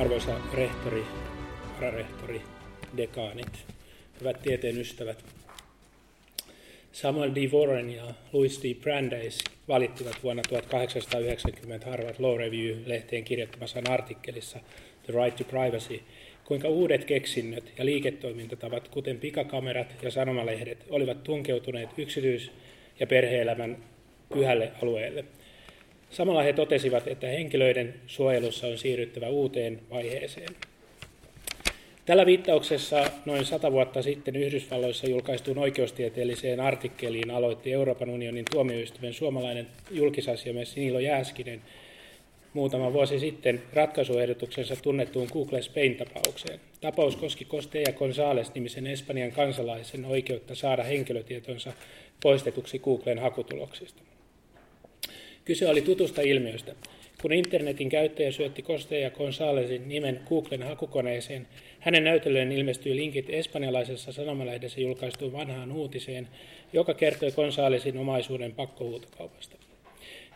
Arvoisa rehtori, vararehtori, dekaanit, hyvät tieteen ystävät. Samuel D. Warren ja Louis D. Brandeis valittivat vuonna 1890 Harvard Law Review-lehteen kirjoittamassaan artikkelissa The Right to Privacy, kuinka uudet keksinnöt ja liiketoimintatavat, kuten pikakamerat ja sanomalehdet, olivat tunkeutuneet yksityis- ja perheelämän pyhälle alueelle. Samalla he totesivat, että henkilöiden suojelussa on siirryttävä uuteen vaiheeseen. Tällä viittauksessa noin sata vuotta sitten Yhdysvalloissa julkaistuun oikeustieteelliseen artikkeliin aloitti Euroopan unionin tuomioistuimen suomalainen julkisasiamies Niilo Jääskinen muutama vuosi sitten ratkaisuehdotuksensa tunnettuun Google Spain-tapaukseen. Tapaus koski Koste ja Gonzales-nimisen Espanjan kansalaisen oikeutta saada henkilötietonsa poistetuksi Googlen hakutuloksista. Kyse oli tutusta ilmiöstä. Kun internetin käyttäjä syötti Koste ja Gonzalesin nimen Googlen hakukoneeseen, hänen näytölleen ilmestyi linkit espanjalaisessa sanomalehdessä julkaistuun vanhaan uutiseen, joka kertoi Gonzalesin omaisuuden pakkohuutokaupasta.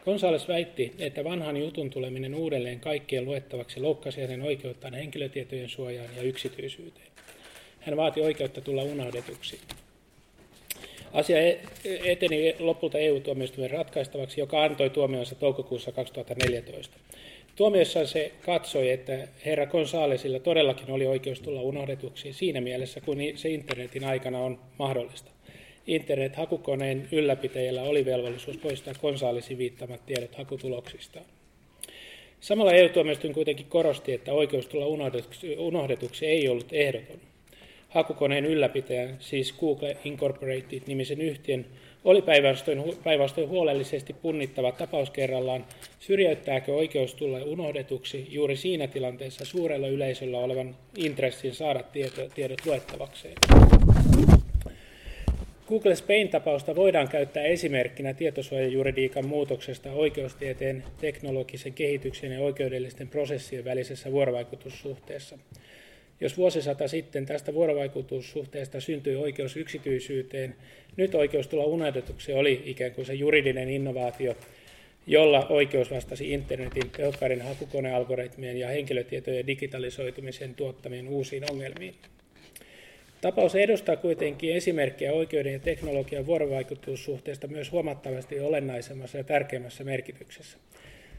Gonzales väitti, että vanhan jutun tuleminen uudelleen kaikkien luettavaksi loukkasi hänen oikeuttaan henkilötietojen suojaan ja yksityisyyteen. Hän vaati oikeutta tulla unohdetuksi. Asia e- eteni lopulta EU-tuomioistuimen ratkaistavaksi, joka antoi tuomionsa toukokuussa 2014. Tuomiossaan se katsoi, että herra Gonzalesilla todellakin oli oikeus tulla unohdetuksi siinä mielessä, kun se internetin aikana on mahdollista. Internet-hakukoneen ylläpitäjällä oli velvollisuus poistaa Gonzalesin viittamat tiedot hakutuloksistaan. Samalla EU-tuomioistuin kuitenkin korosti, että oikeus tulla unohdetuksi, unohdetuksi ei ollut ehdoton hakukoneen ylläpitäjän, siis Google Incorporated-nimisen yhtiön, oli päinvastoin huolellisesti punnittava tapaus kerrallaan, syrjäyttääkö oikeus tulla unohdetuksi juuri siinä tilanteessa suurella yleisöllä olevan intressin saada tieto, tiedot luettavakseen. Google Spain-tapausta voidaan käyttää esimerkkinä tietosuojajuridiikan muutoksesta oikeustieteen, teknologisen kehityksen ja oikeudellisten prosessien välisessä vuorovaikutussuhteessa – jos vuosisata sitten tästä vuorovaikutussuhteesta syntyi oikeus yksityisyyteen, nyt oikeus tulla unohdetuksi oli ikään kuin se juridinen innovaatio, jolla oikeus vastasi internetin tehokkaiden hakukonealgoritmien ja henkilötietojen digitalisoitumisen tuottamien uusiin ongelmiin. Tapaus edustaa kuitenkin esimerkkiä oikeuden ja teknologian vuorovaikutussuhteesta myös huomattavasti olennaisemmassa ja tärkeimmässä merkityksessä.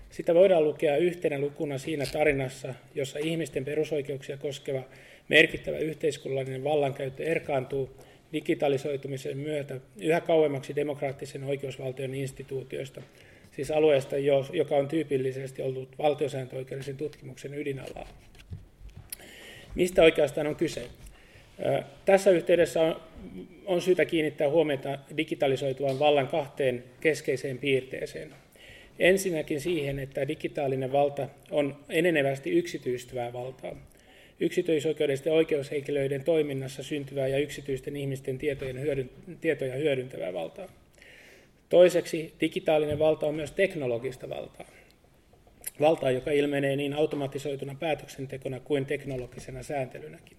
Sitä voidaan lukea yhtenä lukuna siinä tarinassa, jossa ihmisten perusoikeuksia koskeva merkittävä yhteiskunnallinen vallankäyttö erkaantuu digitalisoitumisen myötä yhä kauemmaksi demokraattisen oikeusvaltion instituutioista, siis alueesta, joka on tyypillisesti ollut valtiosääntöoikeudellisen tutkimuksen ydinalaa. Mistä oikeastaan on kyse? Tässä yhteydessä on, syytä kiinnittää huomiota digitalisoituvan vallan kahteen keskeiseen piirteeseen – Ensinnäkin siihen, että digitaalinen valta on enenevästi yksityistyvää valtaa. Yksityisoikeudellisten oikeushenkilöiden toiminnassa syntyvää ja yksityisten ihmisten tietojen hyödyn, tietoja hyödyntävää valtaa. Toiseksi digitaalinen valta on myös teknologista valtaa. Valtaa, joka ilmenee niin automatisoituna päätöksentekona kuin teknologisena sääntelynäkin.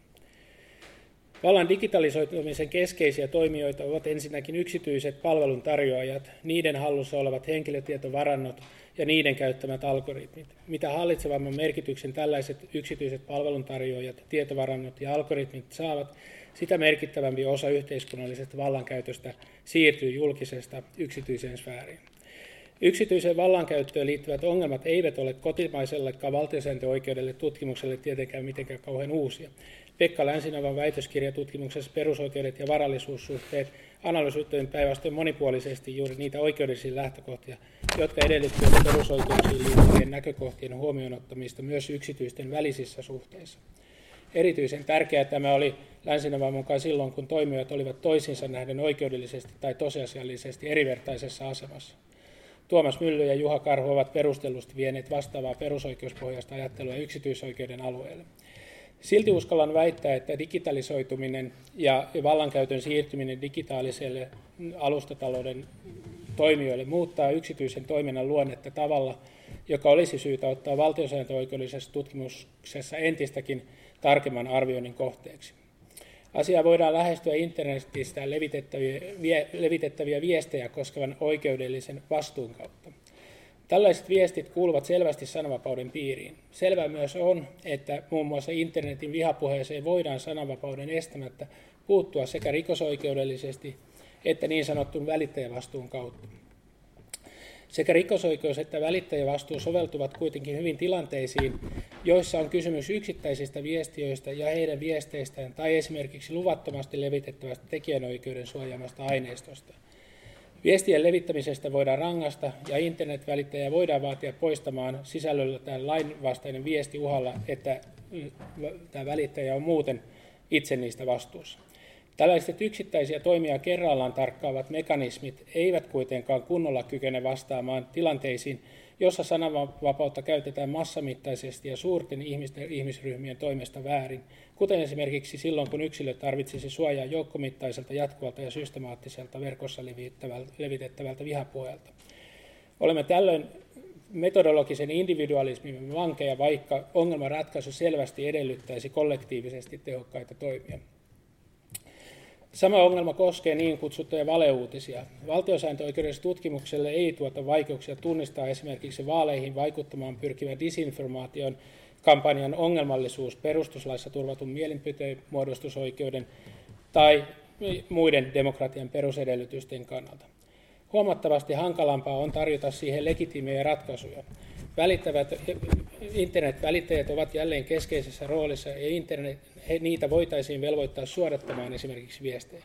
Vallan digitalisoitumisen keskeisiä toimijoita ovat ensinnäkin yksityiset palveluntarjoajat, niiden hallussa olevat henkilötietovarannot ja niiden käyttämät algoritmit. Mitä hallitsevamman merkityksen tällaiset yksityiset palveluntarjoajat, tietovarannot ja algoritmit saavat, sitä merkittävämpi osa yhteiskunnallisesta vallankäytöstä siirtyy julkisesta yksityiseen sfääriin. Yksityiseen vallankäyttöön liittyvät ongelmat eivät ole kotimaisellekaan valtiosääntöoikeudelle tutkimukselle tietenkään mitenkään kauhean uusia. Pekka Länsinovan väitöskirjatutkimuksessa perusoikeudet ja varallisuussuhteet analysoitujen päinvastoin monipuolisesti juuri niitä oikeudellisia lähtökohtia, jotka edellyttävät perusoikeuksiin liittyvien näkökohtien huomioon ottamista myös yksityisten välisissä suhteissa. Erityisen tärkeää tämä oli Länsinovan mukaan silloin, kun toimijat olivat toisinsa nähden oikeudellisesti tai tosiasiallisesti erivertaisessa asemassa. Tuomas Mylly ja Juha Karhu ovat perustellusti vieneet vastaavaa perusoikeuspohjaista ajattelua yksityisoikeuden alueelle. Silti uskallan väittää, että digitalisoituminen ja vallankäytön siirtyminen digitaaliselle alustatalouden toimijoille muuttaa yksityisen toiminnan luonnetta tavalla, joka olisi syytä ottaa valtiosääntöoikeudellisessa tutkimuksessa entistäkin tarkemman arvioinnin kohteeksi. Asiaa voidaan lähestyä internetistä levitettäviä, levitettäviä viestejä koskevan oikeudellisen vastuun kautta. Tällaiset viestit kuuluvat selvästi sananvapauden piiriin. Selvä myös on, että muun muassa internetin vihapuheeseen voidaan sananvapauden estämättä puuttua sekä rikosoikeudellisesti että niin sanotun välittäjävastuun kautta. Sekä rikosoikeus että välittäjävastuu soveltuvat kuitenkin hyvin tilanteisiin, joissa on kysymys yksittäisistä viestiöistä ja heidän viesteistään tai esimerkiksi luvattomasti levitettävästä tekijänoikeuden suojaamasta aineistosta. Viestien levittämisestä voidaan rangasta ja internetvälittäjä voidaan vaatia poistamaan sisällöllä tämä lainvastainen viesti uhalla, että mm, tämä välittäjä on muuten itse niistä vastuussa. Tällaiset yksittäisiä toimia kerrallaan tarkkaavat mekanismit eivät kuitenkaan kunnolla kykene vastaamaan tilanteisiin, jossa sananvapautta käytetään massamittaisesti ja suurten ihmisten, ihmisryhmien toimesta väärin, kuten esimerkiksi silloin, kun yksilö tarvitsisi suojaa joukkomittaiselta, jatkuvalta ja systemaattiselta verkossa levitettävältä vihapuheelta. Olemme tällöin metodologisen individualismin vankeja, vaikka ongelmanratkaisu selvästi edellyttäisi kollektiivisesti tehokkaita toimia. Sama ongelma koskee niin kutsuttuja valeuutisia. Valtiosääntöoikeudessa tutkimukselle ei tuota vaikeuksia tunnistaa esimerkiksi vaaleihin vaikuttamaan pyrkivän disinformaation kampanjan ongelmallisuus perustuslaissa turvatun mielipiteen muodostusoikeuden tai muiden demokratian perusedellytysten kannalta. Huomattavasti hankalampaa on tarjota siihen legitiimejä ratkaisuja. Välittävät, internetvälittäjät ovat jälleen keskeisessä roolissa ja internet, he, niitä voitaisiin velvoittaa suodattamaan esimerkiksi viestejä.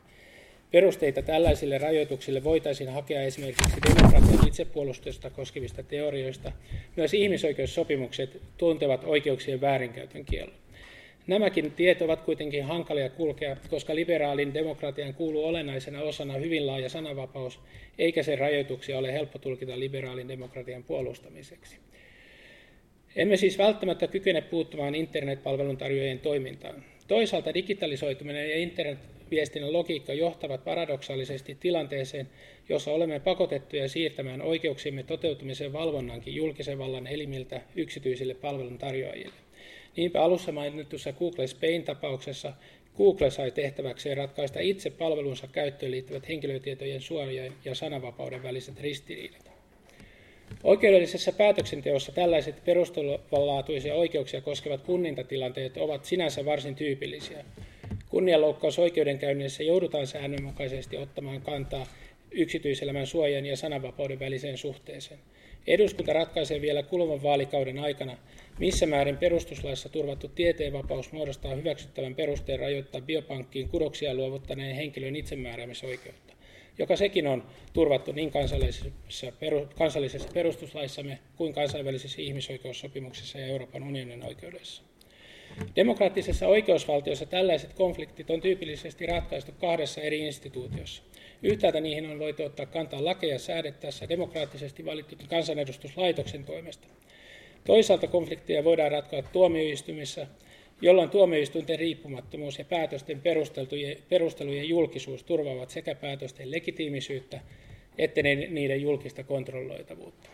Perusteita tällaisille rajoituksille voitaisiin hakea esimerkiksi demokratian itsepuolustusta koskevista teorioista. Myös ihmisoikeussopimukset tuntevat oikeuksien väärinkäytön kiellon. Nämäkin tiet ovat kuitenkin hankalia kulkea, koska liberaalin demokratian kuuluu olennaisena osana hyvin laaja sananvapaus, eikä sen rajoituksia ole helppo tulkita liberaalin demokratian puolustamiseksi. Emme siis välttämättä kykene puuttumaan internetpalveluntarjoajien toimintaan. Toisaalta digitalisoituminen ja internetviestinnän logiikka johtavat paradoksaalisesti tilanteeseen, jossa olemme pakotettuja siirtämään oikeuksiemme toteutumisen valvonnankin julkisen vallan elimiltä yksityisille palveluntarjoajille. Niinpä alussa mainitussa Google Spain-tapauksessa Google sai tehtäväkseen ratkaista itse palvelunsa käyttöön liittyvät henkilötietojen suojan ja sananvapauden väliset ristiriidat. Oikeudellisessa päätöksenteossa tällaiset perustavanlaatuisia oikeuksia koskevat punnintatilanteet ovat sinänsä varsin tyypillisiä. Kunnianloukkausoikeudenkäynnissä joudutaan säännönmukaisesti ottamaan kantaa yksityiselämän suojan ja sananvapauden väliseen suhteeseen. Eduskunta ratkaisee vielä kuluvan vaalikauden aikana, missä määrin perustuslaissa turvattu tieteenvapaus muodostaa hyväksyttävän perusteen rajoittaa biopankkiin kudoksia luovuttaneen henkilön itsemääräämisoikeutta joka sekin on turvattu niin kansallisessa, peru, kansallisessa perustuslaissamme kuin kansainvälisissä ihmisoikeussopimuksissa ja Euroopan unionin oikeudessa. Demokraattisessa oikeusvaltiossa tällaiset konfliktit on tyypillisesti ratkaistu kahdessa eri instituutiossa. Yhtäältä niihin on voitu ottaa kantaa lakeja säädettäessä demokraattisesti valittu kansanedustuslaitoksen toimesta. Toisaalta konflikteja voidaan ratkoa tuomioistumissa jolloin tuomioistuinten riippumattomuus ja päätösten perustelujen julkisuus turvaavat sekä päätösten legitiimisyyttä että niiden julkista kontrolloitavuutta.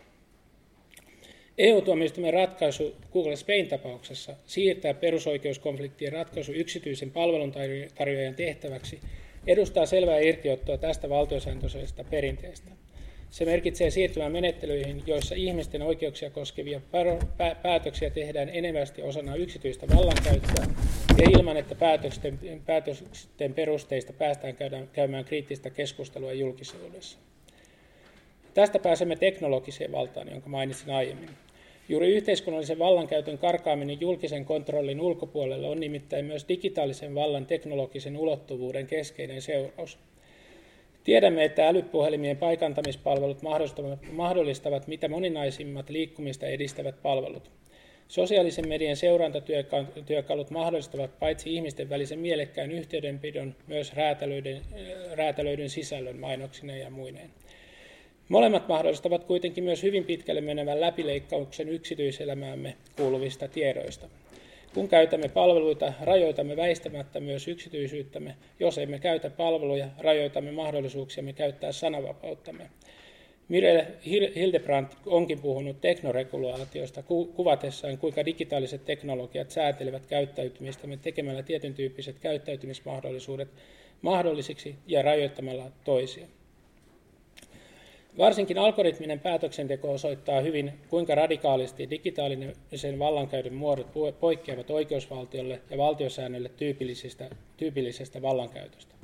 EU-tuomioistuimen ratkaisu Google Spain-tapauksessa siirtää perusoikeuskonfliktien ratkaisu yksityisen palveluntarjoajan tehtäväksi edustaa selvää irtiottoa tästä valtiosääntöisestä perinteestä. Se merkitsee siirtymään menettelyihin, joissa ihmisten oikeuksia koskevia päätöksiä tehdään enemmästi osana yksityistä vallankäyttöä ja ilman, että päätösten, päätösten perusteista päästään käymään kriittistä keskustelua julkisuudessa. Tästä pääsemme teknologiseen valtaan, jonka mainitsin aiemmin. Juuri yhteiskunnallisen vallankäytön karkaaminen julkisen kontrollin ulkopuolelle on nimittäin myös digitaalisen vallan teknologisen ulottuvuuden keskeinen seuraus – Tiedämme, että älypuhelimien paikantamispalvelut mahdollistavat mitä moninaisimmat liikkumista edistävät palvelut. Sosiaalisen median seurantatyökalut mahdollistavat paitsi ihmisten välisen mielekkään yhteydenpidon, myös räätälöiden, räätälöidyn sisällön mainoksineen ja muineen. Molemmat mahdollistavat kuitenkin myös hyvin pitkälle menevän läpileikkauksen yksityiselämäämme kuuluvista tiedoista. Kun käytämme palveluita, rajoitamme väistämättä myös yksityisyyttämme. Jos emme käytä palveluja, rajoitamme mahdollisuuksiamme käyttää sanavapauttamme. Mirelle Hildebrandt onkin puhunut teknoregulaatiosta kuvatessaan, kuinka digitaaliset teknologiat säätelevät käyttäytymistämme tekemällä tietyn tyyppiset käyttäytymismahdollisuudet mahdollisiksi ja rajoittamalla toisia. Varsinkin algoritminen päätöksenteko osoittaa hyvin, kuinka radikaalisti digitaalisen vallankäytön muodot poikkeavat oikeusvaltiolle ja valtiosäännölle tyypillisestä, tyypillisestä vallankäytöstä.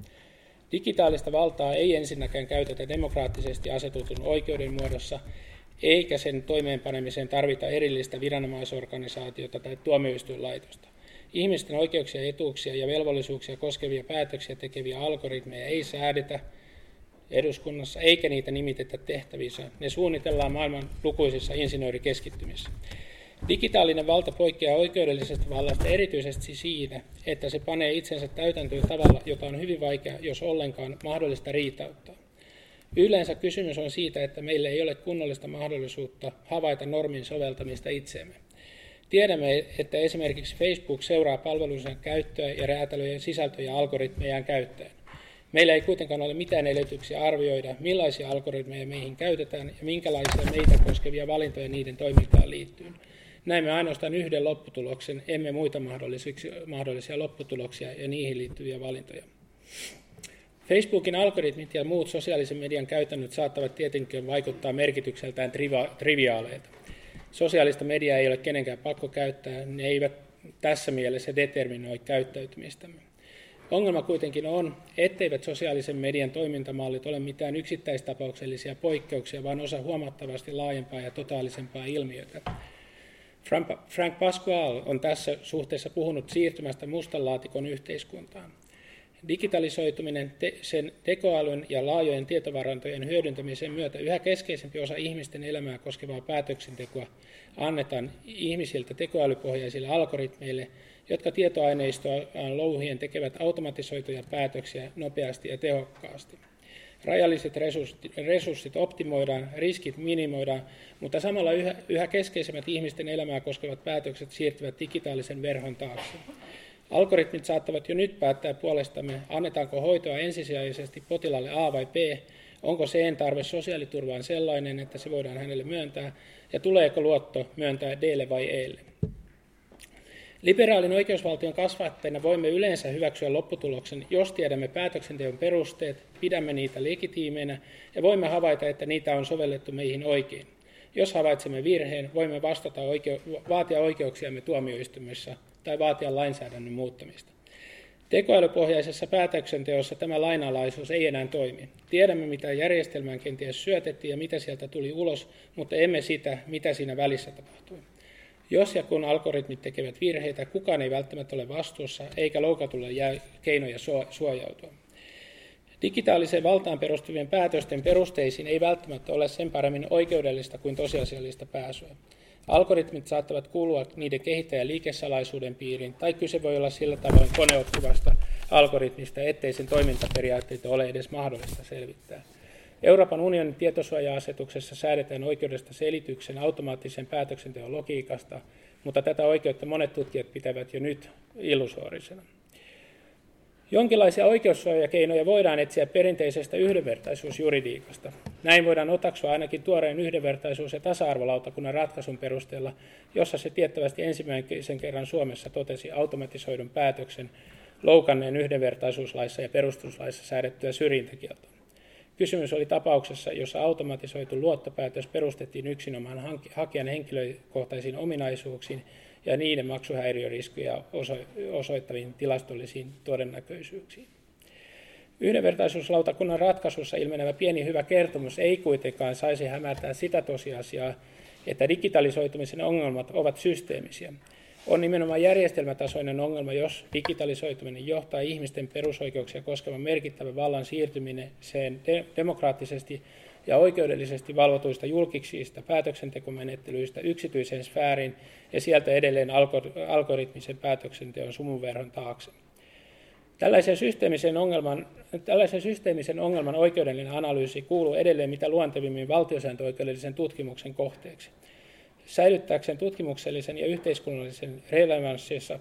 Digitaalista valtaa ei ensinnäkään käytetä demokraattisesti asetutun oikeuden muodossa, eikä sen toimeenpanemiseen tarvita erillistä viranomaisorganisaatiota tai tuomioistuinlaitosta. Ihmisten oikeuksia, etuuksia ja velvollisuuksia koskevia päätöksiä tekeviä algoritmeja ei säädetä eduskunnassa, eikä niitä nimitetä tehtävissä. Ne suunnitellaan maailman lukuisissa insinöörikeskittymissä. Digitaalinen valta poikkeaa oikeudellisesta vallasta erityisesti siinä, että se panee itsensä täytäntöön tavalla, joka on hyvin vaikea, jos ollenkaan mahdollista riitauttaa. Yleensä kysymys on siitä, että meillä ei ole kunnollista mahdollisuutta havaita normin soveltamista itseemme. Tiedämme, että esimerkiksi Facebook seuraa palvelunsa käyttöä ja räätälöjen sisältöjä algoritmejaan käyttäen. Meillä ei kuitenkaan ole mitään edellytyksiä arvioida, millaisia algoritmeja meihin käytetään ja minkälaisia meitä koskevia valintoja niiden toimintaan liittyy. Näemme ainoastaan yhden lopputuloksen, emme muita mahdollisia lopputuloksia ja niihin liittyviä valintoja. Facebookin algoritmit ja muut sosiaalisen median käytännöt saattavat tietenkin vaikuttaa merkitykseltään triviaaleilta. Sosiaalista mediaa ei ole kenenkään pakko käyttää, ne eivät tässä mielessä determinoi käyttäytymistämme. Ongelma kuitenkin on, etteivät sosiaalisen median toimintamallit ole mitään yksittäistapauksellisia poikkeuksia, vaan osa huomattavasti laajempaa ja totaalisempaa ilmiötä. Frank Pasquale on tässä suhteessa puhunut siirtymästä mustan laatikon yhteiskuntaan. Digitalisoituminen, te, sen tekoälyn ja laajojen tietovarantojen hyödyntämisen myötä yhä keskeisempi osa ihmisten elämää koskevaa päätöksentekoa annetaan ihmisiltä tekoälypohjaisille algoritmeille, jotka tietoaineistoa louhien tekevät automatisoituja päätöksiä nopeasti ja tehokkaasti. Rajalliset resurssit, optimoidaan, riskit minimoidaan, mutta samalla yhä, yhä keskeisemmät ihmisten elämää koskevat päätökset siirtyvät digitaalisen verhon taakse. Algoritmit saattavat jo nyt päättää puolestamme, annetaanko hoitoa ensisijaisesti potilaalle A vai B, onko sen tarve sosiaaliturvaan sellainen, että se voidaan hänelle myöntää, ja tuleeko luotto myöntää D vai Elle. Liberaalin oikeusvaltion kasvattajina voimme yleensä hyväksyä lopputuloksen, jos tiedämme päätöksenteon perusteet, pidämme niitä legitiimeinä ja voimme havaita, että niitä on sovellettu meihin oikein. Jos havaitsemme virheen, voimme vastata oikeu- vaatia oikeuksiamme tuomioistuimessa tai vaatia lainsäädännön muuttamista. Tekoälypohjaisessa päätöksenteossa tämä lainalaisuus ei enää toimi. Tiedämme, mitä järjestelmään kenties syötettiin ja mitä sieltä tuli ulos, mutta emme sitä, mitä siinä välissä tapahtui. Jos ja kun algoritmit tekevät virheitä, kukaan ei välttämättä ole vastuussa, eikä loukatulle jää keinoja suojautua. Digitaaliseen valtaan perustuvien päätösten perusteisiin ei välttämättä ole sen paremmin oikeudellista kuin tosiasiallista pääsyä. Algoritmit saattavat kuulua niiden kehittäjän liikesalaisuuden piiriin, tai kyse voi olla sillä tavoin koneoppivasta algoritmista, ettei sen toimintaperiaatteita ole edes mahdollista selvittää. Euroopan unionin tietosuoja-asetuksessa säädetään oikeudesta selityksen automaattisen päätöksenteon logiikasta, mutta tätä oikeutta monet tutkijat pitävät jo nyt illusorisena. Jonkinlaisia oikeussuojakeinoja voidaan etsiä perinteisestä yhdenvertaisuusjuridiikasta. Näin voidaan otaksua ainakin tuoreen yhdenvertaisuus- ja tasa-arvolautakunnan ratkaisun perusteella, jossa se tiettävästi ensimmäisen kerran Suomessa totesi automatisoidun päätöksen loukanneen yhdenvertaisuuslaissa ja perustuslaissa säädettyä syrjintäkieltoa. Kysymys oli tapauksessa, jossa automatisoitu luottopäätös perustettiin yksinomaan hakijan henkilökohtaisiin ominaisuuksiin ja niiden maksuhäiriöriskejä osoittaviin tilastollisiin todennäköisyyksiin. Yhdenvertaisuuslautakunnan ratkaisussa ilmenevä pieni hyvä kertomus ei kuitenkaan saisi hämärtää sitä tosiasiaa, että digitalisoitumisen ongelmat ovat systeemisiä. On nimenomaan järjestelmätasoinen ongelma, jos digitalisoituminen johtaa ihmisten perusoikeuksia koskevan merkittävän vallan siirtymiseen de- demokraattisesti ja oikeudellisesti valvotuista julkiksista päätöksentekomenettelyistä yksityiseen sfääriin ja sieltä edelleen algoritmisen päätöksenteon sumunverhon taakse. Tällaisen systeemisen, ongelman, tällaisen systeemisen ongelman oikeudellinen analyysi kuuluu edelleen mitä luontevimmin valtiosääntöoikeudellisen tutkimuksen kohteeksi. Säilyttääkseen tutkimuksellisen ja yhteiskunnallisen relevanssissa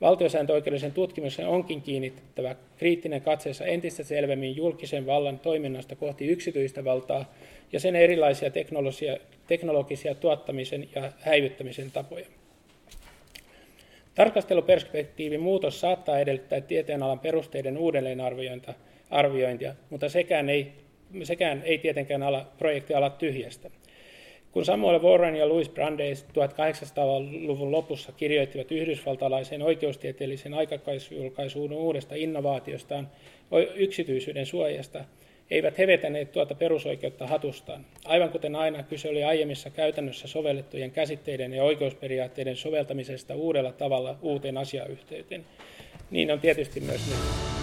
valtiosääntöoikeudellisen tutkimuksen onkin kiinnitettävä kriittinen katseessa entistä selvemmin julkisen vallan toiminnasta kohti yksityistä valtaa ja sen erilaisia teknologisia, teknologisia tuottamisen ja häivyttämisen tapoja. Tarkasteluperspektiivin muutos saattaa edellyttää tieteenalan perusteiden uudelleenarviointia, mutta sekään ei sekään ei tietenkään ala, projekti ala tyhjästä. Kun Samuel Warren ja Louis Brandeis 1800-luvun lopussa kirjoittivat yhdysvaltalaisen oikeustieteellisen aikakaisjulkaisuun uudesta innovaatiostaan yksityisyyden suojasta, eivät he vetäneet tuota perusoikeutta hatustaan. Aivan kuten aina kyse oli aiemmissa käytännössä sovellettujen käsitteiden ja oikeusperiaatteiden soveltamisesta uudella tavalla uuteen asiayhteyteen. Niin on tietysti myös nyt.